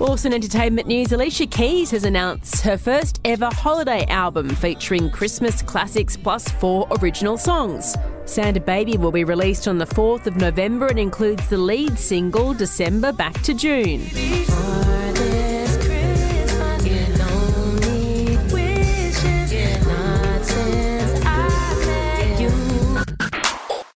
Also in entertainment news, Alicia Keys has announced her first ever holiday album featuring Christmas classics plus four original songs. Santa Baby will be released on the 4th of November and includes the lead single December Back to June.